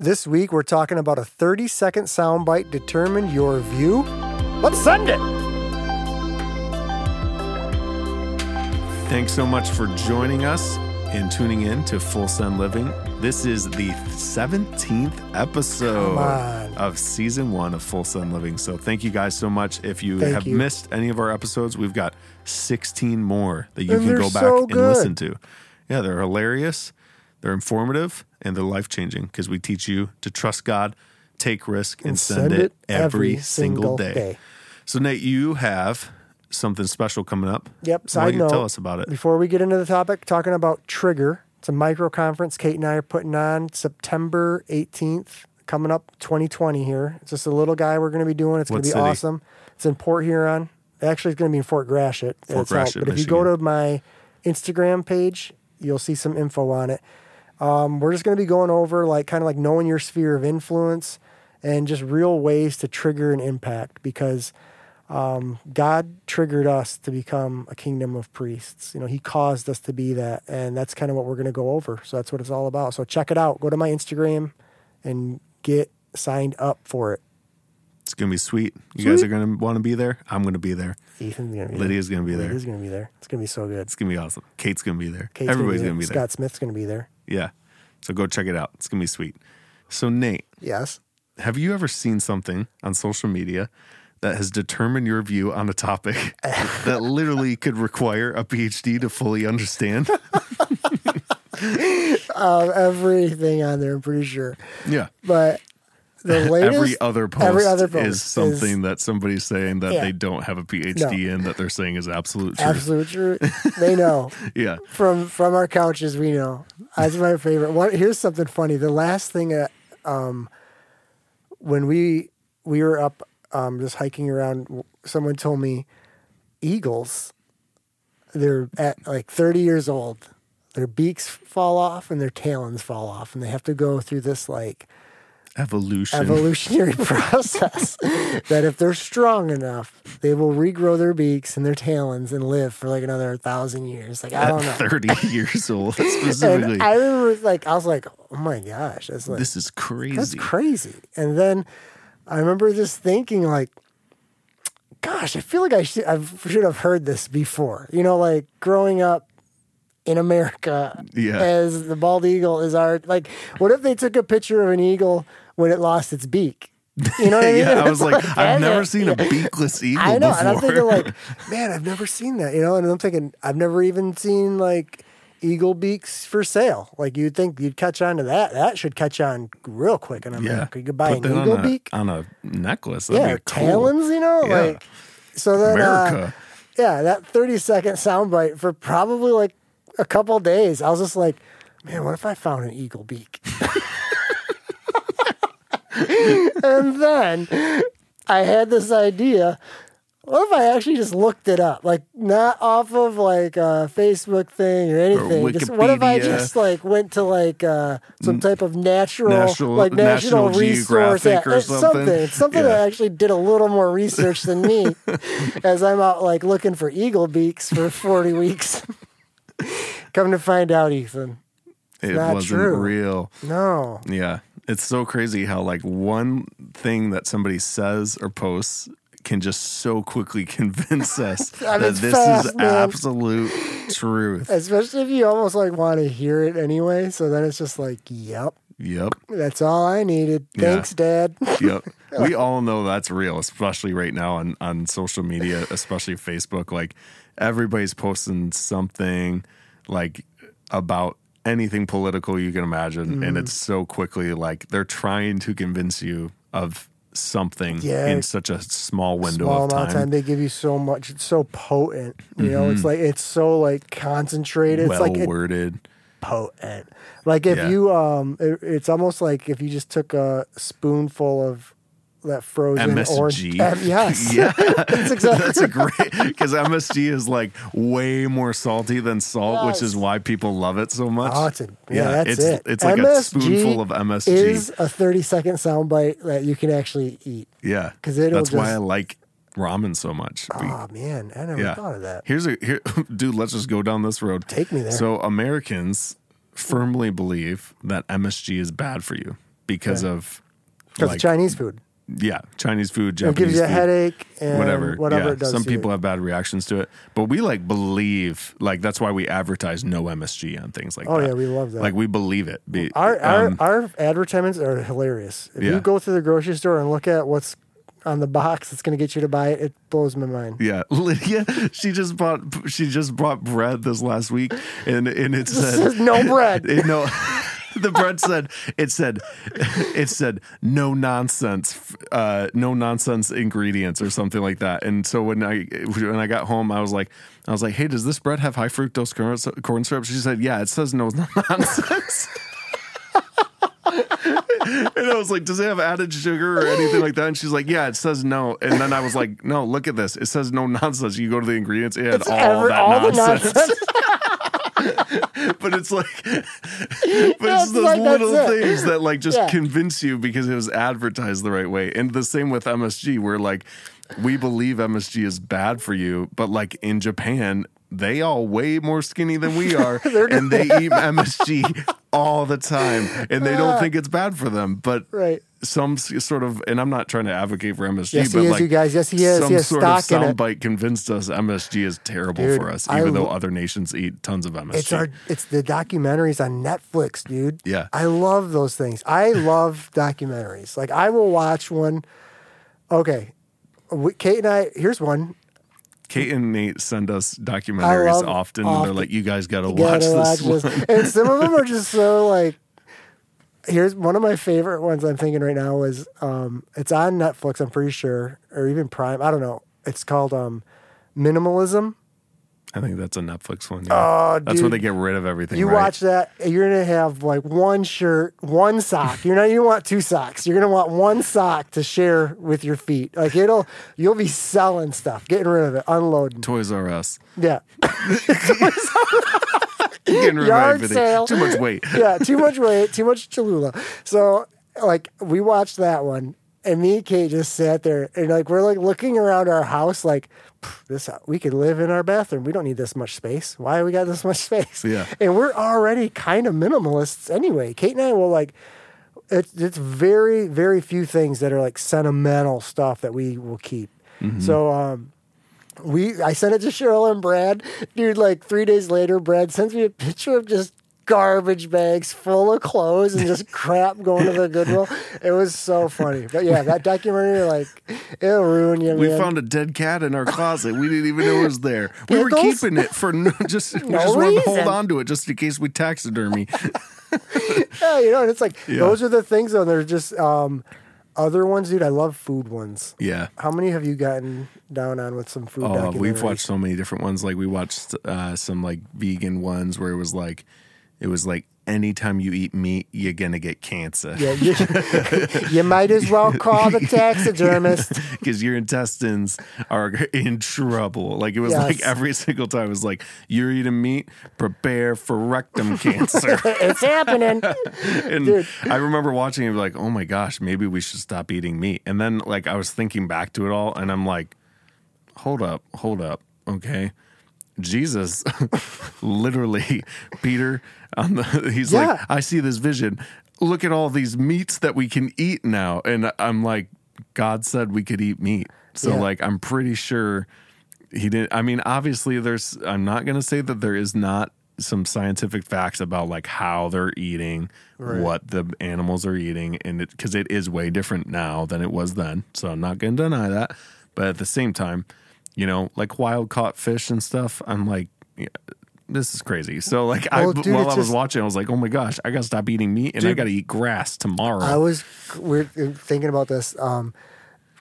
This week we're talking about a 30 second soundbite determined your view. Let's send it. Thanks so much for joining us and tuning in to Full Sun Living. This is the 17th episode of season one of Full Sun Living. So thank you guys so much. If you Thank have you. missed any of our episodes, we've got 16 more that you And can go back so and listen to. Yeah, they're hilarious, they're informative, and they're life changing because we teach you to trust God, take risk, and, send, it every, single day. So, Nate, you have something special coming up. Yep. Why Side don't you note. tell us about it. Before we get into the topic, talking about Trigger. It's a micro conference Kate and I are putting on September 18th, coming up 2020 here. It's just a little guy we're going to be doing. It's going to be city? awesome. It's in Port Huron. Actually, it's going to be in Fort Gratiot. Fort out- Gratiot, but if you go to my Instagram page, you'll see some info on it. Um, we're just going to be going over like kind of like knowing your sphere of influence and just real ways to trigger an impact because um, God triggered us to become a kingdom of priests. You know, He caused us to be that, and that's kind of what we're going to go over. So that's what it's all about. So check it out. Go to my Instagram and get signed up for it. It's gonna be sweet. You guys are gonna want to be there. I'm gonna be there. Ethan's going to be Lydia's gonna be there. there. Lydia's going to be there. It's going to be so good. It's gonna be awesome. Kate's gonna be there. Kate's Everybody's gonna gonna be there. there. Scott Smith's going to be there. Yeah. So go check it out. It's gonna be sweet. So Nate, Yes. have you ever seen something on social media that has determined your view on a topic that literally could require a PhD to fully understand? Um, everything on there, I'm pretty sure. yeah. But the latest, every other post every other post is something that somebody's saying that Yeah. they don't have a PhD in that they're saying is absolute truth. absolute truth. They know. Yeah. from from our couches we know that's my favorite one here's something funny the last thing that um when we we were up um just hiking around someone told me eagles they're at like 30 years old their beaks fall off and their talons fall off and they have to go through this like Evolution. evolutionary process that if they're strong enough they will regrow their beaks and their talons and live for like another thousand years like i don't know 30 years old specifically. and I remember, like, I was like, "Oh my gosh, that's like this is crazy. that's crazy." And then I remember just thinking, like, "Gosh, I feel like I should I should have heard this before." You know, like growing up in America, Yeah. as the bald eagle is our like. What if they took a picture of an eagle when it lost its beak? You know what I mean? yeah, I was like, I've that- never seen a beakless eagle I know, before. and I'm thinking like, man, I've never seen that, you know. And I'm thinking, I've never even seen like eagle beaks for sale. Like you'd think you'd catch on to that. That should catch on real quick in yeah, America. You could buy an eagle on a, beak, on a necklace. That'd yeah, be cool. talons, you know, Yeah. like. So then, uh, America. yeah, that 30 second soundbite for probably like a couple days. I was just like, man, what if I found an eagle beak? and then I had this idea. What if I actually just looked it up? Like not off of like a Facebook thing or anything. just what if I just like went to like uh, some type of natural, National- like national, National resource, Geographic or something? something. Something Yeah. that actually did a little more research than me, as I'm out like looking for eagle beaks for 40 weeks. Come to find out, Ethan, it not wasn't true. real. no. Yeah. It's so crazy how like one thing that somebody says or posts can just so quickly convince us that this fast, is man. absolute truth. Especially if you almost like want to hear it anyway. So then it's just like, yep, Yep. that's all I needed. Yeah. Thanks, Dad. Yep. We all know that's real, especially right now on, on social media, especially Facebook. Like everybody's posting something like about anything political you can imagine. Mm-hmm. And it's so quickly like they're trying to convince you of something Yeah. in such a small window Small of amount time. of time. They give you so much. It's so potent. You know, it's like it's so like concentrated. Mm-hmm. well it's like it, worded. potent. Like if Yeah. you um, it, it's almost like if you just took a spoonful of that frozen MSG. orange. Um, yes, Yeah. that's exactly. That's a great because MSG is like way more salty than salt, which is why people love it so much. Oh, it's a, yeah, that's it's, it. It's like a spoonful of MSG. Is a thirty second soundbite that you can actually eat. Yeah. Because it'll that's why I like ramen so much. We- Oh man, I never yeah, thought of that. Here's a here, dude. Let's just go down this road. Take me there. So Americans firmly believe that MSG is bad for you. because of Because like, of Chinese food. Yeah, Chinese food, It Japanese gives you a food, headache and whatever. whatever yeah. it does. Some to you. people have bad reactions to it, but we like believe like that's why we advertise no MSG on things like Oh that. yeah, we love that. like we believe it. Be- our our, um, our advertisements are hilarious. If Yeah. you go to the grocery store and look at what's on the box that's going to get you to buy it, it blows my mind. Yeah, Lydia, she just bought she just bought bread this last week, and and it said says no bread. It, no, the bread said it said it said no nonsense, uh, no nonsense ingredients or something like that. And so when I when I got home, I was like, I was like, hey, does this bread have high fructose corn, corn syrup? She said, yeah, it says no nonsense. And I was like, "Does it have added sugar or anything like that?" And she's like, "Yeah, it says no." And then I was like, "No, look at this. It says no nonsense." You go to the ingredients, it had It's all ever- that all the nonsense. but it's like, but it's it's those like, little it. things that like just Yeah. convince you because it was advertised the right way. And the same with MSG, where like we believe MSG is bad for you, but like in Japan. They all way more skinny than we are, and they eat MSG all the time, and they don't uh. think it's bad for them. But Right. Some sort of, and I'm not trying to advocate for MSG, Yes, but he is, like you guys. Yes, he is. Some He sort of soundbite convinced us MSG is terrible Dude, for us, I even though other nations eat tons of MSG. It's our it's the documentaries on Netflix, dude. Yeah. I love those things. I love documentaries. Like I will watch one. Okay, Kate and I. Here's one. Kate and Nate send us documentaries love often, and they're like, "You guys got to watch this watch one." And some of them are just so like. Here's one of my favorite ones. I'm thinking right now is um, it's on Netflix. I'm pretty sure, or even Prime. I don't know. It's called um, Minimalism. I think that's a Netflix one. Yeah. Oh, that's where dude. they get rid of everything. You right? watch that, you're gonna have like one shirt, one sock. You're not you want two socks. You're gonna want one sock to share with your feet. Like it'll you'll be selling stuff, getting rid of it, unloading. Toys R Us. Yeah. Getting Yard sale. Too much weight. yeah, too much weight, too much Cholula. So like we watched that one and me and Kate just sat there and like we're like looking around our house like this we could live in our bathroom. We don't need this much space. Why we got this much space? Yeah. And we're already kind of minimalists anyway. Kate and I will like it's it's very very few things that are like sentimental stuff that we will keep. So um we I sent it to Cheryl and Brad. Dude, like three days later, Brad sends me a picture of just garbage bags full of clothes and just crap going to the Goodwill. It was so funny. But yeah, that documentary, like, it'll ruin you, We man. found a dead cat in our closet. We didn't even know it was there. We were keeping it for no, just we No just wanted to hold on to it just in case we taxidermy. yeah, you know, and it's like Yeah. those are the things though. They're just um other ones, dude. I love food ones. yeah. How many have you gotten down on with some food? Oh, we've watched so many different ones. Like we watched uh, some like vegan ones where it was like, it was like anytime you eat meat, you're gonna get cancer Yeah, you, you might as well call the taxidermist. because your intestines are in trouble. Like it was Yes. like every single time it was like you're eating meat, prepare for rectum cancer. it's happening. and Dude. I remember watching it like, oh my gosh, maybe we should stop eating meat. And then like I was thinking back to it all, and I'm like, hold up, hold up, okay. Jesus, literally, Peter on the he's Yeah. like, I see this vision. Look at all these meats that we can eat now. And I'm like, God said we could eat meat. So Yeah. like I'm pretty sure he didn't I mean, obviously there's I'm not gonna say that there is not some scientific facts about like how they're eating, what the animals are eating, and it because it is way different now than it was then. So I'm not gonna deny that. But at the same time, you know, like wild caught fish and stuff, I'm like, yeah, this is crazy. So like, I dude, while I was just- watching, I was like, oh my gosh, I gotta stop eating meat and I gotta eat grass tomorrow. I was we're thinking about this. Um,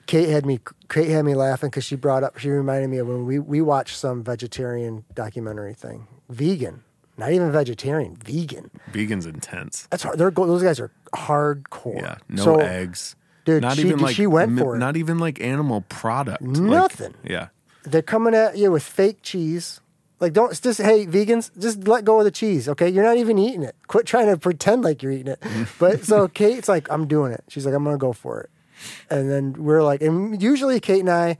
Kate had me Kate had me laughing because she brought up she reminded me of when we we watched some vegetarian documentary thing, vegan, not even vegetarian, vegan. Vegan's intense. That's hard. They're those guys are hardcore. Yeah, no So, eggs. dude, not she- even like she went mi- for it. Not even like animal product. Like, Nothing. yeah, They're coming at you with fake cheese. Like, don't just hey vegans, just let go of the cheese, okay? You're not even eating it. Quit trying to pretend like you're eating it. But so Kate's like, I'm doing it. She's like, I'm gonna go for it. And then we're like, and usually Kate and I,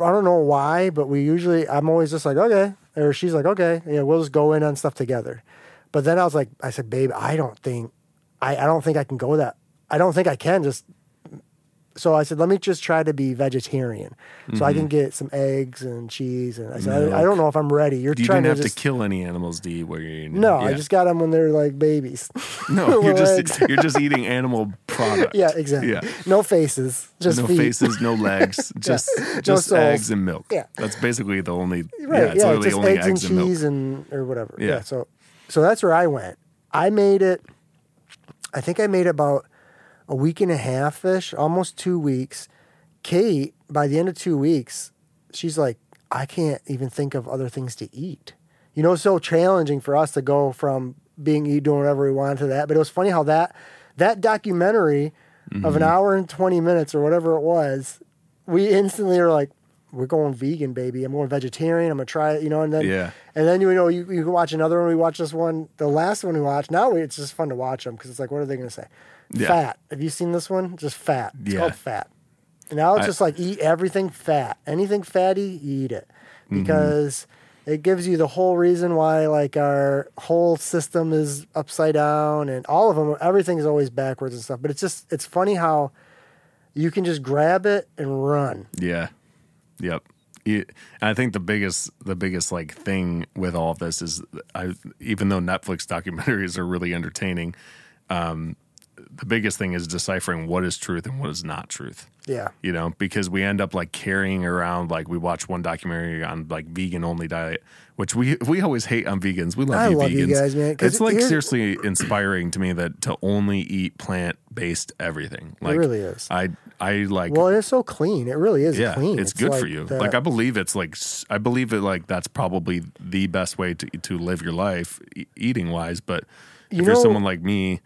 I don't know why, but we usually I'm always just like, okay, or she's like, okay, yeah, we'll just go in on stuff together. But then I was like, I said, babe, I don't think, I, I don't think I can go that I don't think I can just so I said, let me just try to be vegetarian, so mm-hmm. I can mm-hmm. get some eggs and cheese. And I said, I, I, don't know if I'm ready. You're you trying didn't to have just... to kill any animals, you? Where you no, yeah. I just got them when they're like babies. No, you're just you're just eating animal product. Yeah, exactly. Yeah. no faces, just no feet. faces, no legs, just yeah. just no eggs and milk. Yeah, that's basically the only. Right. Yeah, it's yeah, just only eggs, eggs and, and cheese and or whatever. Yeah. yeah. So so that's where I went. I made it. I think I made about a week and a half ish, almost two weeks. Kate, by the end of two weeks, she's like, I can't even think of other things to eat. You know, it's so challenging for us to go from being eat doing whatever we wanted to that. But it was funny how that that documentary mm-hmm. of an mm-hmm. hour and twenty minutes or whatever it was, we instantly are like, we're going vegan, baby. I'm going vegetarian. I'm gonna try it, you know. And then, yeah. And then you know, you, you can watch another one. We watch this one, the last one we watched. Now it's just fun to watch them because it's like, what are they gonna say? Yeah. Fat. Have you seen this one? Just fat. It's yeah. called fat. And now it's I, just like eat everything fat. Anything fatty, eat it mm-hmm. because mm-hmm. it gives you the whole reason why like our whole system is upside down and all of them. Everything is always backwards and stuff. But it's just it's funny how you can just grab it and run. Yeah. Yep. I think the biggest the biggest like thing with all of this is I even though Netflix documentaries are really entertaining, um, the biggest thing is deciphering what is truth and what is not truth. Yeah. You know, because we end up like carrying around like we watch one documentary on like vegan only diet, which we we always hate on vegans. We love I you love vegans. You guys, man. It's like seriously inspiring to me that to only eat plant based everything. Like it really is. I I like Well, it's so clean. It really is yeah, clean. It's, it's good like for you. The, like I believe it's like I believe it like that's probably the best way to to live your life eating wise, but if you are someone like me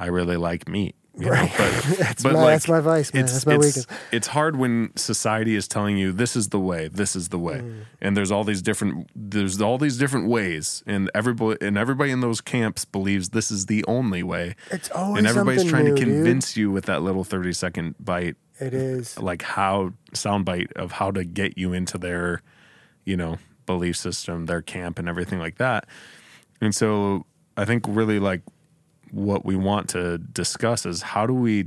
I really like meat. right. But, that's, but my, like, that's my vice, man. That's my it's, weakness. It's hard when society is telling you this is the way, this is the way. Mm. And there's all these different there's all these different ways and everybody and everybody in those camps believes this is the only way. It's always And everybody's trying new, to convince dude. you with that little 30 second bite. It is. Like how soundbite of how to get you into their, you know, belief system, their camp and everything like that. And so I think really like what we want to discuss is how do we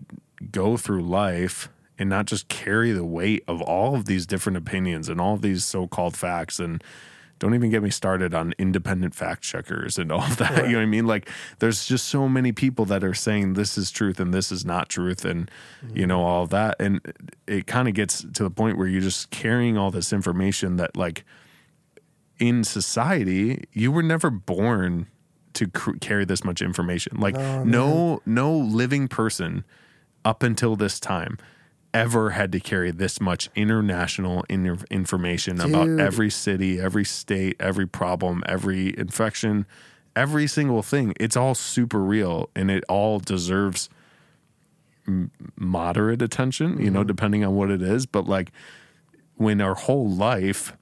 go through life and not just carry the weight of all of these different opinions and all of these so-called facts and don't even get me started on independent fact checkers and all that. Right. You know what I mean? Like there's just so many people that are saying this is truth and this is not truth and mm-hmm. you know all that and it kind of gets to the point where you're just carrying all this information that like in society you were never born to cr- carry this much information. Like oh, no no living person up until this time ever had to carry this much international in- information Dude. about every city, every state, every problem, every infection, every single thing. It's all super real and it all deserves m- moderate attention, mm-hmm. you know, mm-hmm. depending on what it is, but like when our whole life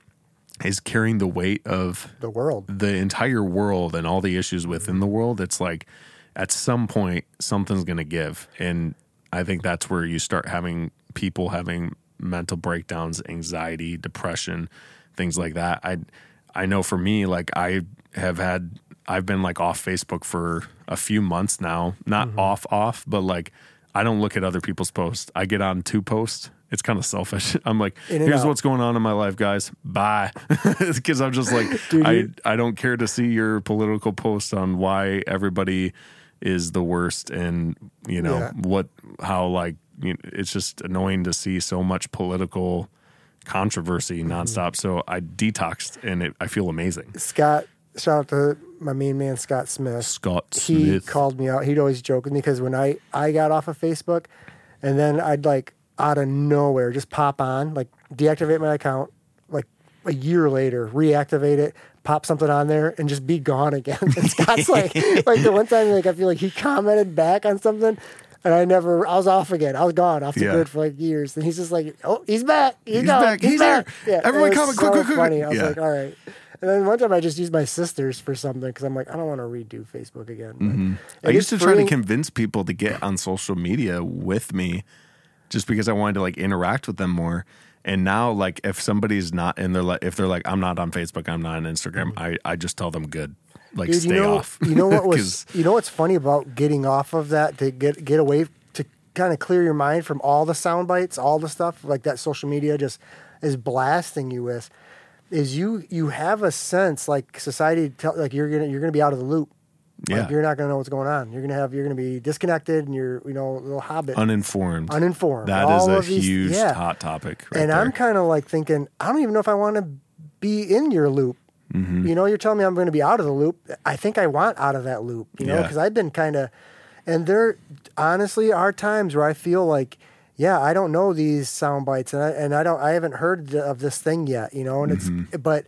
is carrying the weight of the world, the entire world, and all the issues within the world. It's like at some point something's going to give, and I think that's where you start having people having mental breakdowns, anxiety, depression, things like that. I I know for me, like I have had, I've been like off Facebook for a few months now, not mm-hmm. off off, but like I don't look at other people's posts. I get on two posts it's kind of selfish. I'm like, here's what's going on in my life, guys. Bye. Because I'm just like, Dude, I, I don't care to see your political post on why everybody is the worst and, you know, yeah. what, how like, you know, it's just annoying to see so much political controversy mm-hmm. nonstop. So I detoxed and it, I feel amazing. Scott, shout out to my main man, Scott Smith. Scott Smith. He called me out. He'd always joke with me because when I, I got off of Facebook and then I'd like, out of nowhere just pop on, like deactivate my account, like a year later, reactivate it, pop something on there, and just be gone again. And Scott's like, like the one time, like I feel like he commented back on something, and I never, I was off again. I was gone off the yeah. grid for like years, and he's just like, oh, he's back, he's, he's back, he's, he's back. Here. Yeah, everyone comment, so quick, quick, quick. I was yeah. like, all right. And then one time I just used my sisters for something because I'm like, I don't want to redo Facebook again. Mm-hmm. I used to try to convince people to get on social media with me just because I wanted to like interact with them more. And now, like, if somebody's not in their, like, if they're like, I'm not on Facebook, I'm not on Instagram, mm-hmm. I, I just tell them good, like, Dude, stay you know, off. you know what was, you know what's funny about getting off of that to get get away to kind of clear your mind from all the sound bites, all the stuff like that social media just is blasting you with is you you have a sense like society tell like you're gonna you're gonna be out of the loop. Yeah. Like you're not gonna know what's going on. You're gonna have you're gonna be disconnected and you're you know a little hobbit uninformed. uninformed. That is a these- huge yeah. hot topic. Right and there. I'm kind of like thinking I don't even know if I want to be in your loop. Mm-hmm. You know, you're telling me I'm going to be out of the loop. I think I want out of that loop. You know, Yeah. because I've been kind of, and there honestly are times where I feel like, yeah, I don't know these sound bites, and I and I don't I haven't heard of this thing yet. You know, and Mm-hmm. it's but.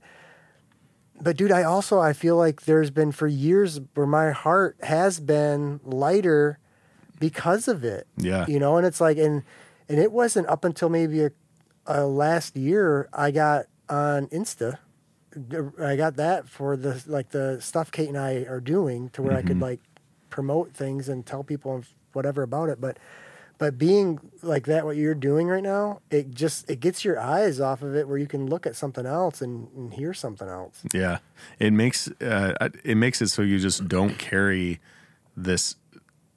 But dude, I also I feel like there's been for years where my heart has been lighter because of it. Yeah. You know, and it's like and and it wasn't up until maybe a, a last year I got on Insta. I got that for the like the stuff Kate and I are doing to where I could mm-hmm. like promote things and tell people whatever about it. But but being like that, what you're doing right now, it just it gets your eyes off of it where you can look at something else and, and hear something else. Yeah, it makes uh, it makes it so you just don't carry this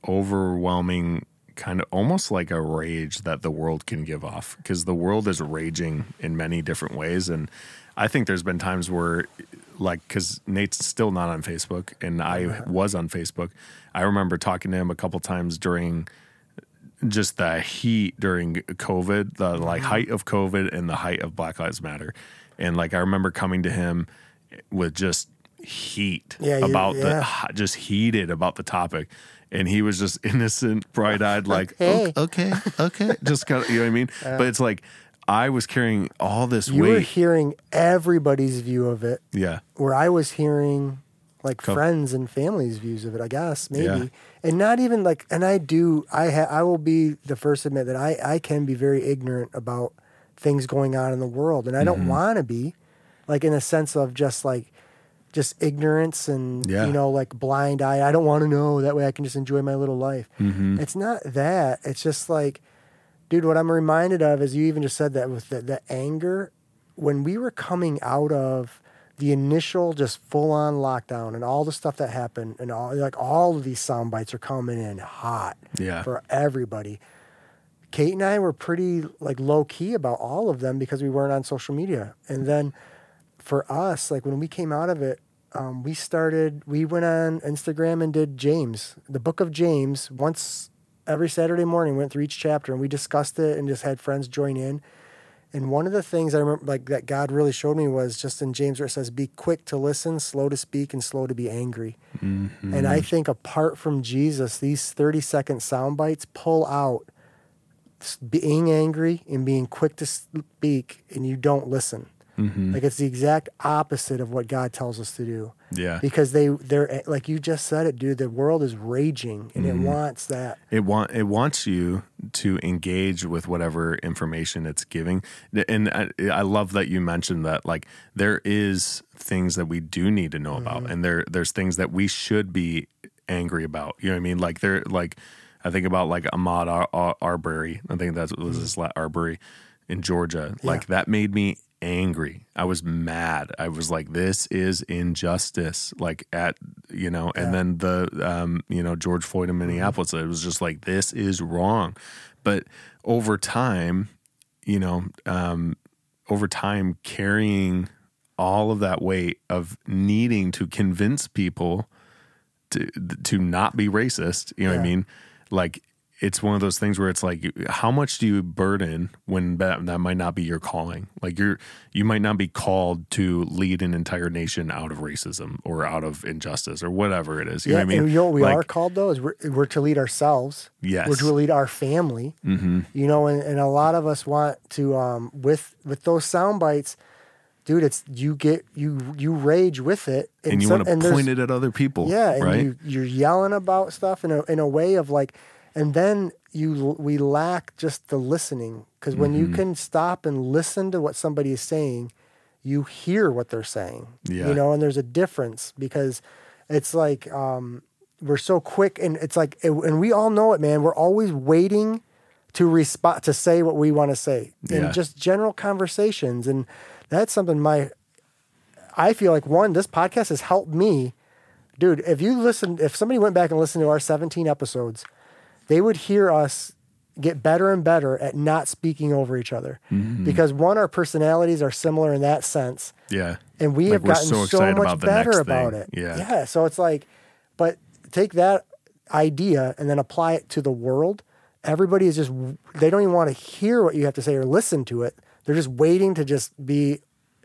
overwhelming kind of almost like a rage that the world can give off because the world is raging in many different ways and I think there's been times where like cuz Nate's still not on Facebook and I was on Facebook. I remember talking to him a couple times during just the heat during COVID, the like height of COVID and the height of Black Lives Matter. And like I remember coming to him with just heat Yeah, you- about the yeah. just heated about the topic. And he was just innocent, bright eyed, like, Hey. okay, okay. Just kind of, you know what I mean? but it's like, I was carrying all this You were hearing everybody's view of it, yeah. where I was hearing like Co- friends and families' views of it. I guess maybe, Yeah. and not even like. And I do. I ha- I will be the first to admit that I I can be very ignorant about things going on in the world, and I Mm-hmm. don't want to be, like in a sense of just like. Just ignorance and Yeah. you know, like blind eye. I don't want to know. That way, I can just enjoy my little life. Mm-hmm. It's not that. It's just like, dude. What I'm reminded of is you even just said that with the, the anger when we were coming out of the initial just full on lockdown and all the stuff that happened and all like all of these sound bites are coming in hot Yeah. for everybody. Kate and I were pretty like low key about all of them because we weren't on social media. And then for us, like when we came out of it, um, we started we went on Instagram and did James, the book of James, once every Saturday morning, went through each chapter and we discussed it and just had friends join in. And one of the things I remember, like that God really showed me, was just in James where it says, "Be quick to listen, slow to speak, and slow to be angry." Mm-hmm. And I think apart from Jesus, these thirty-second sound bites pull out being angry and being quick to speak, and you don't listen. Mm-hmm. Like it's the exact opposite of what God tells us to do. Yeah. Because they, they're eh, like you just said it, dude. The world is raging, and it mm-hmm. wants that. It want it wants you to engage with whatever information it's giving, and I, I love that you mentioned that. Like there is things that we do need to know about, mm-hmm. and there there's things that we should be angry about. You know what I mean? Like there, like I think about like Ahmaud Ar- Ar- Arbery. I think that was mm-hmm. his la- Arbery in Georgia. Like that made me angry. I was mad. I was like, this is injustice. Like at you know, and then the um, you know, George Floyd in Minneapolis, it was just like, this is wrong. But over time, you know, um, over time carrying all of that weight of needing to convince people to to not be racist, you know what I mean? Like it's one of those things where it's like how much do you burden when that, that might not be your calling like you're you might not be called to lead an entire nation out of racism or out of injustice or whatever it is you yeah, know what i mean and you know what we Like, are called though is we're, we're to lead ourselves. Yes. we're to lead our family. mm-hmm. You know, and, and a lot of us want to um, with with those sound bites, dude. It's you get you you rage with it, and you some- want to point it at other people Yeah, and right you you're yelling about stuff in a in a way of like, and then you we lack just the listening because when Mm-hmm. you can stop and listen to what somebody is saying, you hear what they're saying. Yeah. You know, and there's a difference because it's like um, we're so quick, and it's like, and we all know it, man. We're always waiting to respond to say what we want to say in Yeah. just general conversations, and that's something my I feel like one, this podcast has helped me dude, if you listen, if somebody went back and listened to our 17 episodes, they would hear us get better and better at not speaking over each other Mm-hmm. because one, our personalities are similar in that sense, Yeah. and we Like, have gotten so so, much about better about thing. it. Yeah. yeah. So it's like, but take that idea and then apply it to the world. Everybody is just they don't even want to hear what you have to say or listen to it. They're just waiting to just be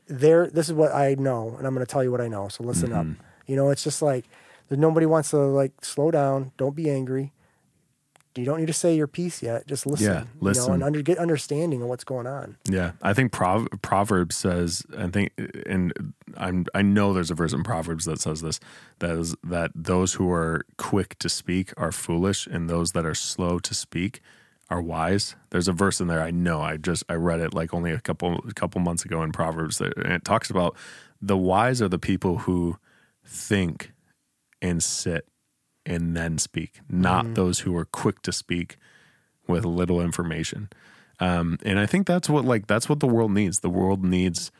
there. This is what I know, and I'm going to tell you what I know. So listen Mm-hmm. up. You know, it's just like nobody wants to like slow down. Don't be angry. You don't need to say your piece yet. Just listen. Yeah, You know, listen. and under, get understanding of what's going on. Yeah, I think Prov- Proverbs says, I think, and I'm I know there's a verse in Proverbs that says this that is that those who are quick to speak are foolish, and those that are slow to speak are wise. There's a verse in there I know. I just I read it like only a couple a couple months ago in Proverbs, that, and it talks about the wise are the people who think and sit and then speak, not those who are quick to speak with little information. Um, and I think that's what like that's what the world needs. The world needs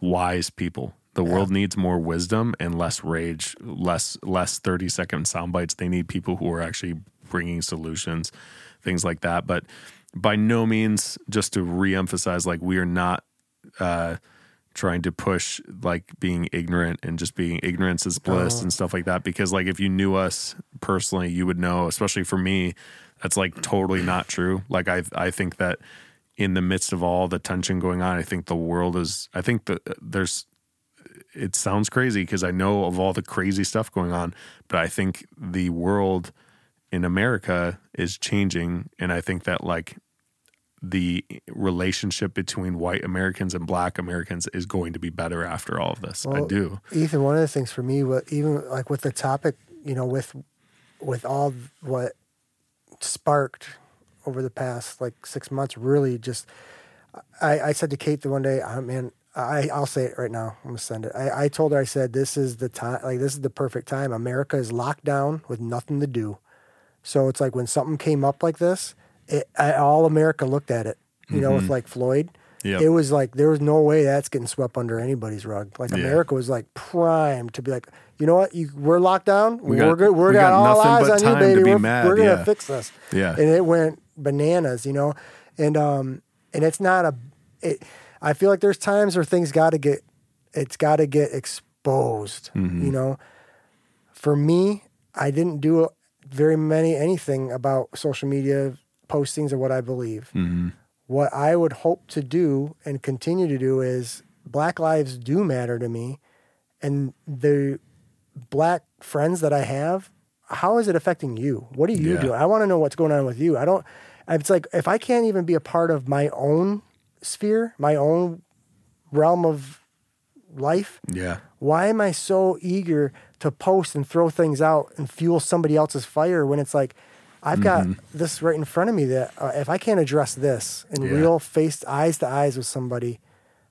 wise people. The world needs more wisdom and less rage, less less thirty second sound bites. They need people who are actually bringing solutions, things like that. But by no means, just to reemphasize, like we are not uh, trying to push like being ignorant and just being ignorance is bliss and oh. stuff like that. Because like if you knew us personally, you would know. Especially for me, that's like totally not true. Like I I think that in the midst of all the tension going on, I think the world is. I think that there's. It sounds crazy because I know of all the crazy stuff going on, but I think the world in America is changing, and I think that like the relationship between white Americans and black Americans is going to be better after all of this. I do. Ethan, one of the things for me, what even like with the topic, you know, with with all what sparked over the past like six months, really just. I, I said to Kate the one day, I man, I I'll say it right now. I'm gonna send it. I, I told her, I said, this is the time, like this is the perfect time. America is locked down with nothing to do, so it's like when something came up like this, it, I, all America looked at it. You know, with like Floyd. Yep. It was like there was no way that's getting swept under anybody's rug. Like Yeah. America was like primed to be like, you know what, you, we're locked down. We we're good. We're we got, got all eyes on you, baby. be we're, we're gonna yeah. fix this. Yeah. and it went bananas, you know, and um, and it's not a. It, I feel like there's times where things got to get, it's got to get exposed. Mm-hmm. You know, for me, I didn't do very many anything about social media postings or what I believe. Mm-hmm. What I would hope to do and continue to do is Black lives do matter to me, and the black friends that I have. How is it affecting you? What are you Yeah. doing? I want to know what's going on with you. I don't. It's like if I can't even be a part of my own sphere, my own realm of life, Yeah. why am I so eager to post and throw things out and fuel somebody else's fire when it's like I've got this right in front of me that uh, if I can't address this in Yeah. real face eyes to eyes with somebody,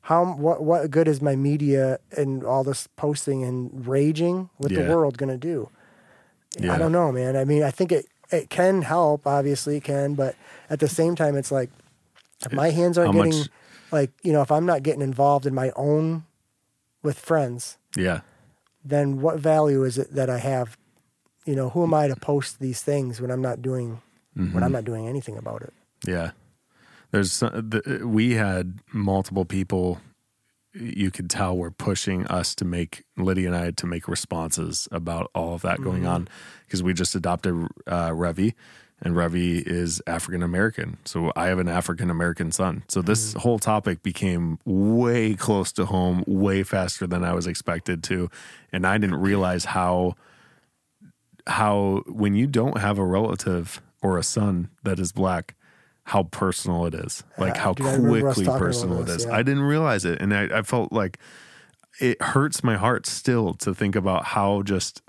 how what what good is my media and all this posting and raging with Yeah. the world going to do? Yeah. I don't know, man. I mean, I think it it can help, obviously it can, but at the same time, it's like if my hands aren't How getting much- like you know if I'm not getting involved in my own with friends Yeah. then what value is it that I have? You know, who am I to post these things when I'm not doing when I'm mm-hmm. not doing anything about it? Yeah. There's the, we had multiple people you could tell were pushing us to make Lydia and I to make responses about all of that going mm-hmm. on because we just adopted uh, Revi and Revi is African American. So I have an African American son. So this mm-hmm. whole topic became way close to home, way faster than I was expected to. And I didn't realize how how when you don't have a relative or a son that is black, how personal it is. Like how dude, I remember us quickly personal it this, is. yeah. I didn't realize it. And I, I felt like it hurts my heart still to think about how just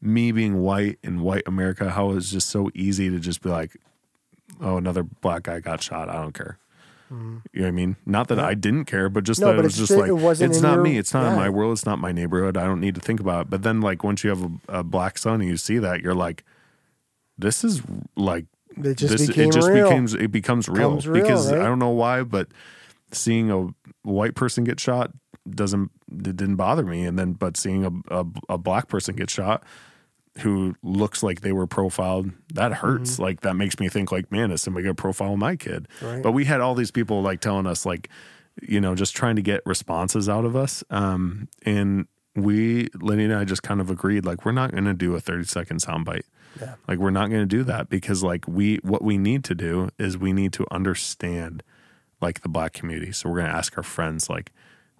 me being white in white America, how it's just so easy to just be like, oh, another black guy got shot. I don't care. You know what I mean? Not that I didn't care, but just. No, that but it was just like, it it's not your- me. It's not in my world. It's not my neighborhood. I don't need to think about it. But then, like, once you have a, a black son and you see that, you're like, this is like, It just this, became it just real. becomes, it becomes real. Becomes real, because right? I don't know why, but seeing a white person get shot doesn't, it didn't bother me. And then, but seeing a, a, a black person get shot, who looks like they were profiled, that hurts. Mm-hmm. Like that makes me think like, man, is somebody gonna profile my kid? Right. But we had all these people like telling us like, you know, just trying to get responses out of us. Um, and we, Lenny and I just kind of agreed like we're not gonna do a 30 second soundbite. Yeah. Like we're not gonna do that because like we what we need to do is we need to understand like the black community. So we're gonna ask our friends like,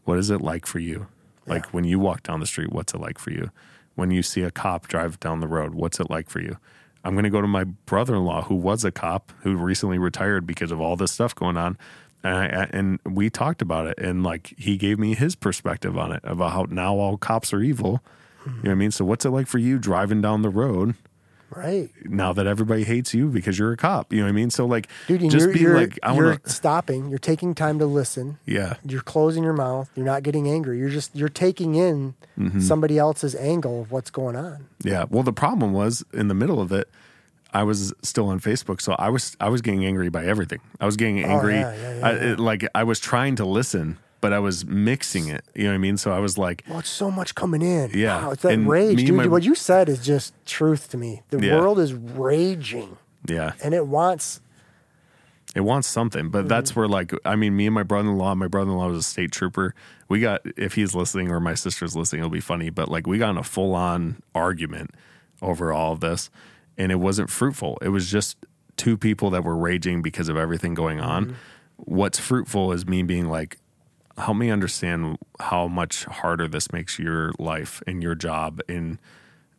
what is it like for you? Like when you walk down the street, what's it like for you? When you see a cop drive down the road, what's it like for you? I'm going to go to my brother in law, who was a cop, who recently retired because of all this stuff going on. And, I, and we talked about it. And like he gave me his perspective on it about how now all cops are evil. You know what I mean? So, what's it like for you driving down the road Right. now that everybody hates you because you're a cop? You know what I mean? So, like, Dude, just you're, being you're, like, I you're want to, stopping. You're taking time to listen. yeah, You're closing your mouth. You're not getting angry. You're just you're taking in Mm-hmm. somebody else's angle of what's going on. Yeah. Well, the problem was in the middle of it, I was still on Facebook, so I was I was getting angry by everything. I was getting angry, Oh, yeah, yeah, yeah, I, It, like I was trying to listen, but I was mixing it. You know what I mean? So I was like, Well, it's so much coming in. Yeah. Wow, it's that And rage, dude. my- what you said is just truth to me. The Yeah. world is raging, yeah, and it wants. it wants something. But that's Mm-hmm. where like I mean, me and my brother-in-law, my brother-in-law was a state trooper. We got if he's listening or my sister's listening, it'll be funny. But like we got in a full-on argument over all of this, and it wasn't fruitful. It was just two people that were raging because of everything going on. Mm-hmm. What's fruitful is me being like, help me understand how much harder this makes your life and your job and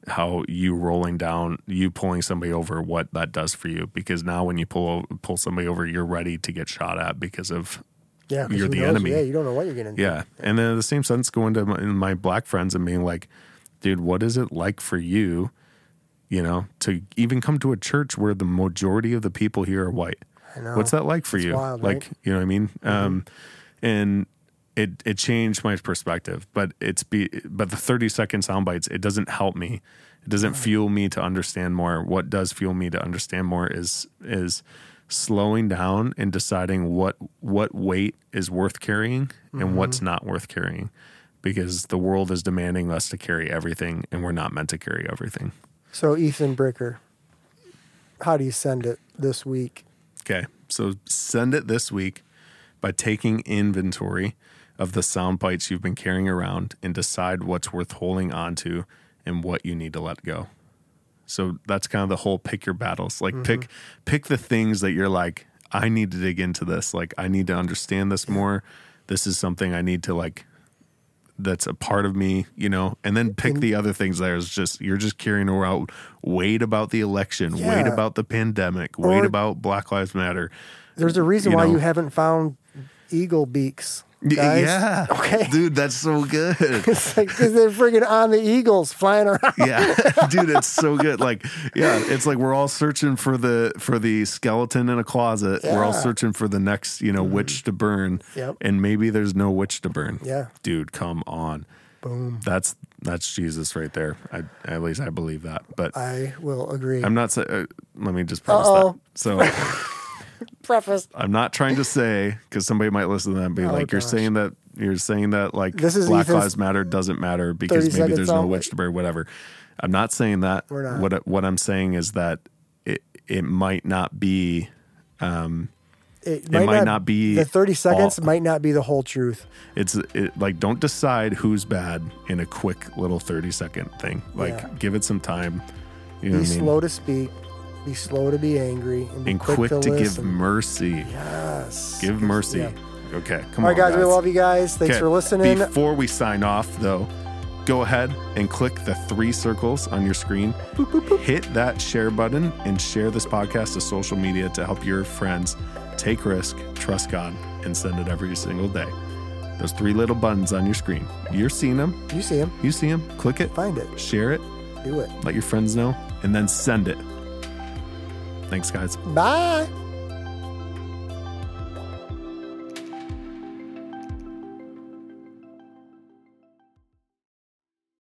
how you rolling down you pulling somebody over what that does for you because now when you pull pull somebody over you're ready to get shot at because of Yeah, You're the knows? enemy. Yeah, you don't know what you're getting. into. yeah and then in the same sense going to my, my black friends and being like dude what is it like for you you know to even come to a church where the majority of the people here are white I know. what's that like for It's you wild, like right? Mm-hmm. you know what i mean um and it it changed my perspective but it's be but the 30 second sound bites it doesn't help me. It doesn't fuel me to understand more. What does fuel me to understand more is is slowing down and deciding what what weight is worth carrying and mm-hmm. what's not worth carrying because the world is demanding us to carry everything and we're not meant to carry everything. So Ethan Bricker, how do you send it this week? Okay. So send it this week by taking inventory of the sound bites you've been carrying around and decide what's worth holding on to and what you need to let go. So that's kind of the whole pick your battles. Like mm-hmm. pick pick the things that you're like I need to dig into this. Like I need to understand this more. This is something I need to like that's a part of me, you know, and then pick the other things that is just you're just carrying around weight about the election, weight Yeah. about the pandemic, weight Or- about Black Lives Matter. There's a reason You why know. you haven't found eagle beaks, guys. Yeah. Okay. Dude, that's so good. It's like because they're friggin' on the eagles flying around. yeah. Dude, it's so good. Like, yeah, it's like we're all searching for the for the skeleton in a closet. We're all searching for the next, you know, witch to burn. Yep. And maybe there's no witch to burn. Yeah. Dude, come on. Boom. That's that's Jesus right there. I, at least I believe that. But I will agree. I'm not saying. Uh, let me just preface Uh-oh. that. So Preface. I'm not trying to say because somebody might listen to that and be Oh, like, "You're gosh. saying that you're saying that like This is Black Ethan's Lives Matter doesn't matter because maybe there's no witch to burn, whatever." I'm not saying that. We're not. What what I'm saying is that it it might not be. Um, it, might not be the 30 seconds all- might not be the whole truth. It's it, like don't decide who's bad in a quick little 30 second thing. Like Yeah. give it some time. You know Be what I mean? slow to speak. Be slow to be angry, and be and quick, to, give mercy. Yes. Give mercy. Yeah. Okay, come All on, right, guys, we love you guys. Thanks Okay, for listening. Before we sign off, though, go ahead and click the three circles on your screen. Hit that share button and share this podcast to social media to help your friends take risk, trust God, and send it every single day. Those three little buttons on your screen. You're seeing them. you see them. You see them. Click it. Find it. Share it. Do it. Let your friends know, and then send it. Thanks, guys. Bye.